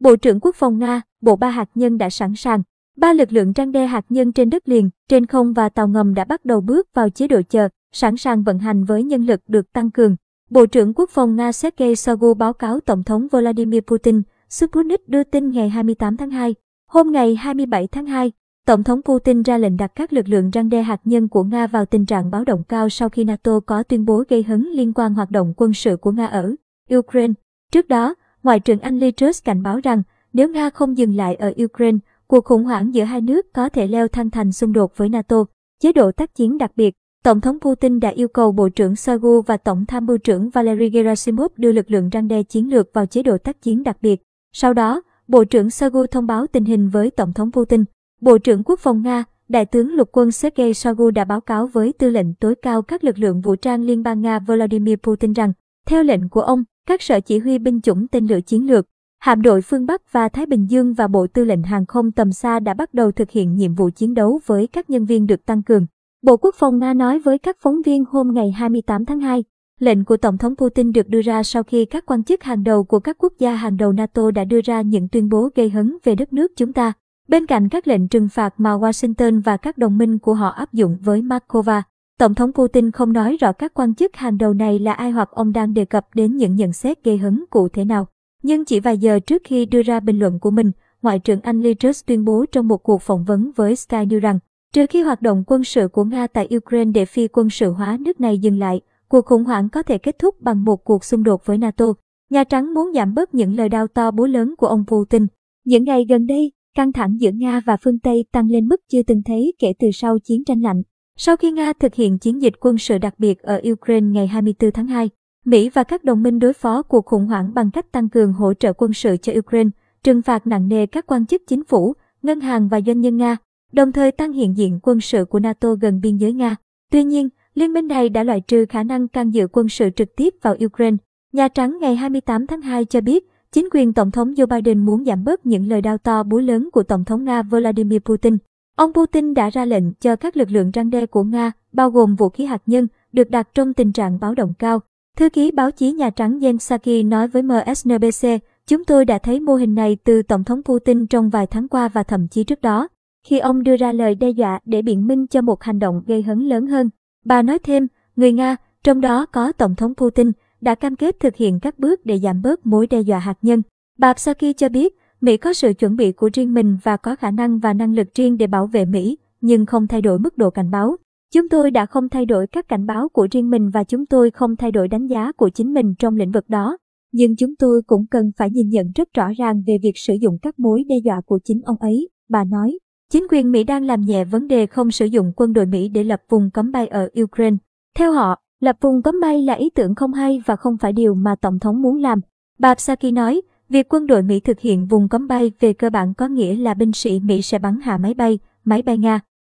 Bộ trưởng Quốc phòng Nga, Bộ ba hạt nhân đã sẵn sàng. Ba lực lượng trang đe hạt nhân trên đất liền, trên không và tàu ngầm đã bắt đầu bước vào chế độ chờ, sẵn sàng vận hành với nhân lực được tăng cường. Bộ trưởng Quốc phòng Nga Sergei Shoigu báo cáo Tổng thống Vladimir Putin, Sputnik đưa tin ngày 28 tháng 2. Hôm ngày 27 tháng 2, Tổng thống Putin ra lệnh đặt các lực lượng răng đe hạt nhân của Nga vào tình trạng báo động cao sau khi NATO có tuyên bố gây hấn liên quan hoạt động quân sự của Nga ở Ukraine. Trước đó, Ngoại trưởng Anh Liz Truss cảnh báo rằng nếu Nga không dừng lại ở Ukraine, cuộc khủng hoảng giữa hai nước có thể leo thang thành xung đột với NATO. Chế độ tác chiến đặc biệt, Tổng thống Putin đã yêu cầu Bộ trưởng Shoigu và Tổng tham mưu trưởng Valery Gerasimov đưa lực lượng răng đe chiến lược vào chế độ tác chiến đặc biệt. Sau đó, Bộ trưởng Shoigu thông báo tình hình với Tổng thống Putin. Bộ trưởng Quốc phòng Nga, Đại tướng lục quân Sergei Shoigu đã báo cáo với tư lệnh tối cao các lực lượng vũ trang Liên bang Nga Vladimir Putin rằng, theo lệnh của ông, các sở chỉ huy binh chủng tên lửa chiến lược, hạm đội phương Bắc và Thái Bình Dương và Bộ Tư lệnh Hàng không tầm xa đã bắt đầu thực hiện nhiệm vụ chiến đấu với các nhân viên được tăng cường. Bộ Quốc phòng Nga nói với các phóng viên hôm ngày 28 tháng 2, lệnh của Tổng thống Putin được đưa ra sau khi các quan chức hàng đầu của các quốc gia hàng đầu NATO đã đưa ra những tuyên bố gây hấn về đất nước chúng ta. Bên cạnh các lệnh trừng phạt mà Washington và các đồng minh của họ áp dụng với Moscow, Tổng thống Putin không nói rõ các quan chức hàng đầu này là ai hoặc ông đang đề cập đến những nhận xét gây hấn cụ thể nào. Nhưng chỉ vài giờ trước khi đưa ra bình luận của mình, Ngoại trưởng Anh Liz Truss tuyên bố trong một cuộc phỏng vấn với Sky News rằng, trừ khi hoạt động quân sự của Nga tại Ukraine để phi quân sự hóa nước này dừng lại, cuộc khủng hoảng có thể kết thúc bằng một cuộc xung đột với NATO. Nhà Trắng muốn giảm bớt những lời đau to bố lớn của ông Putin. Những ngày gần đây, căng thẳng giữa Nga và phương Tây tăng lên mức chưa từng thấy kể từ sau chiến tranh lạnh. Sau khi Nga thực hiện chiến dịch quân sự đặc biệt ở Ukraine ngày 24 tháng 2, Mỹ và các đồng minh đối phó cuộc khủng hoảng bằng cách tăng cường hỗ trợ quân sự cho Ukraine, trừng phạt nặng nề các quan chức chính phủ, ngân hàng và doanh nhân Nga, đồng thời tăng hiện diện quân sự của NATO gần biên giới Nga. Tuy nhiên, liên minh này đã loại trừ khả năng can dự quân sự trực tiếp vào Ukraine. Nhà Trắng ngày 28 tháng 2 cho biết, chính quyền Tổng thống Joe Biden muốn giảm bớt những lời đau to búa lớn của Tổng thống Nga Vladimir Putin. Ông Putin đã ra lệnh cho các lực lượng răng đe của Nga, bao gồm vũ khí hạt nhân, được đặt trong tình trạng báo động cao. Thư ký báo chí Nhà Trắng Jen Psaki nói với MSNBC, chúng tôi đã thấy mô hình này từ Tổng thống Putin trong vài tháng qua và thậm chí trước đó, khi ông đưa ra lời đe dọa để biện minh cho một hành động gây hấn lớn hơn. Bà nói thêm, người Nga, trong đó có Tổng thống Putin, đã cam kết thực hiện các bước để giảm bớt mối đe dọa hạt nhân. Bà Psaki cho biết, Mỹ có sự chuẩn bị của riêng mình và có khả năng và năng lực riêng để bảo vệ Mỹ, nhưng không thay đổi mức độ cảnh báo. Chúng tôi đã không thay đổi các cảnh báo của riêng mình và chúng tôi không thay đổi đánh giá của chính mình trong lĩnh vực đó. Nhưng chúng tôi cũng cần phải nhìn nhận rất rõ ràng về việc sử dụng các mối đe dọa của chính ông ấy, bà nói. Chính quyền Mỹ đang làm nhẹ vấn đề không sử dụng quân đội Mỹ để lập vùng cấm bay ở Ukraine. Theo họ, lập vùng cấm bay là ý tưởng không hay và không phải điều mà Tổng thống muốn làm. Bà Psaki nói, Việc quân đội Mỹ thực hiện vùng cấm bay về cơ bản có nghĩa là binh sĩ Mỹ sẽ bắn hạ máy bay, máy bay Nga.